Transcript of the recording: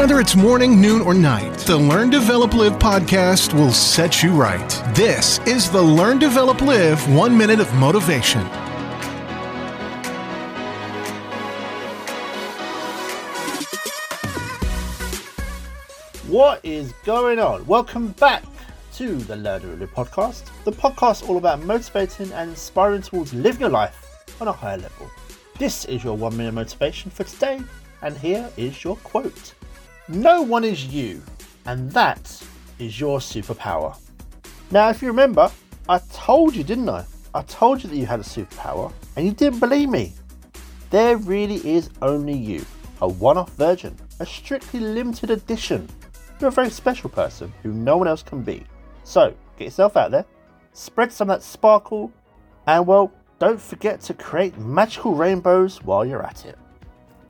Whether it's morning, noon, or night, the Learn, Develop, Live podcast will set you right. This is the Learn, Develop, Live One Minute of Motivation. What is going on? Welcome back to the Learn Develop, Live podcast, the podcast all about motivating and inspiring towards living your life on a higher level. This is your one minute motivation for today, and here is your quote No one is you, and that is your superpower. Now, if you remember, I told you, didn't I? I told you that you had a superpower, and you didn't believe me. There really is only you, a one off version, a strictly limited edition. You're a very special person who no one else can be. So, get yourself out there, spread some of that sparkle, and well, don't forget to create magical rainbows while you're at it.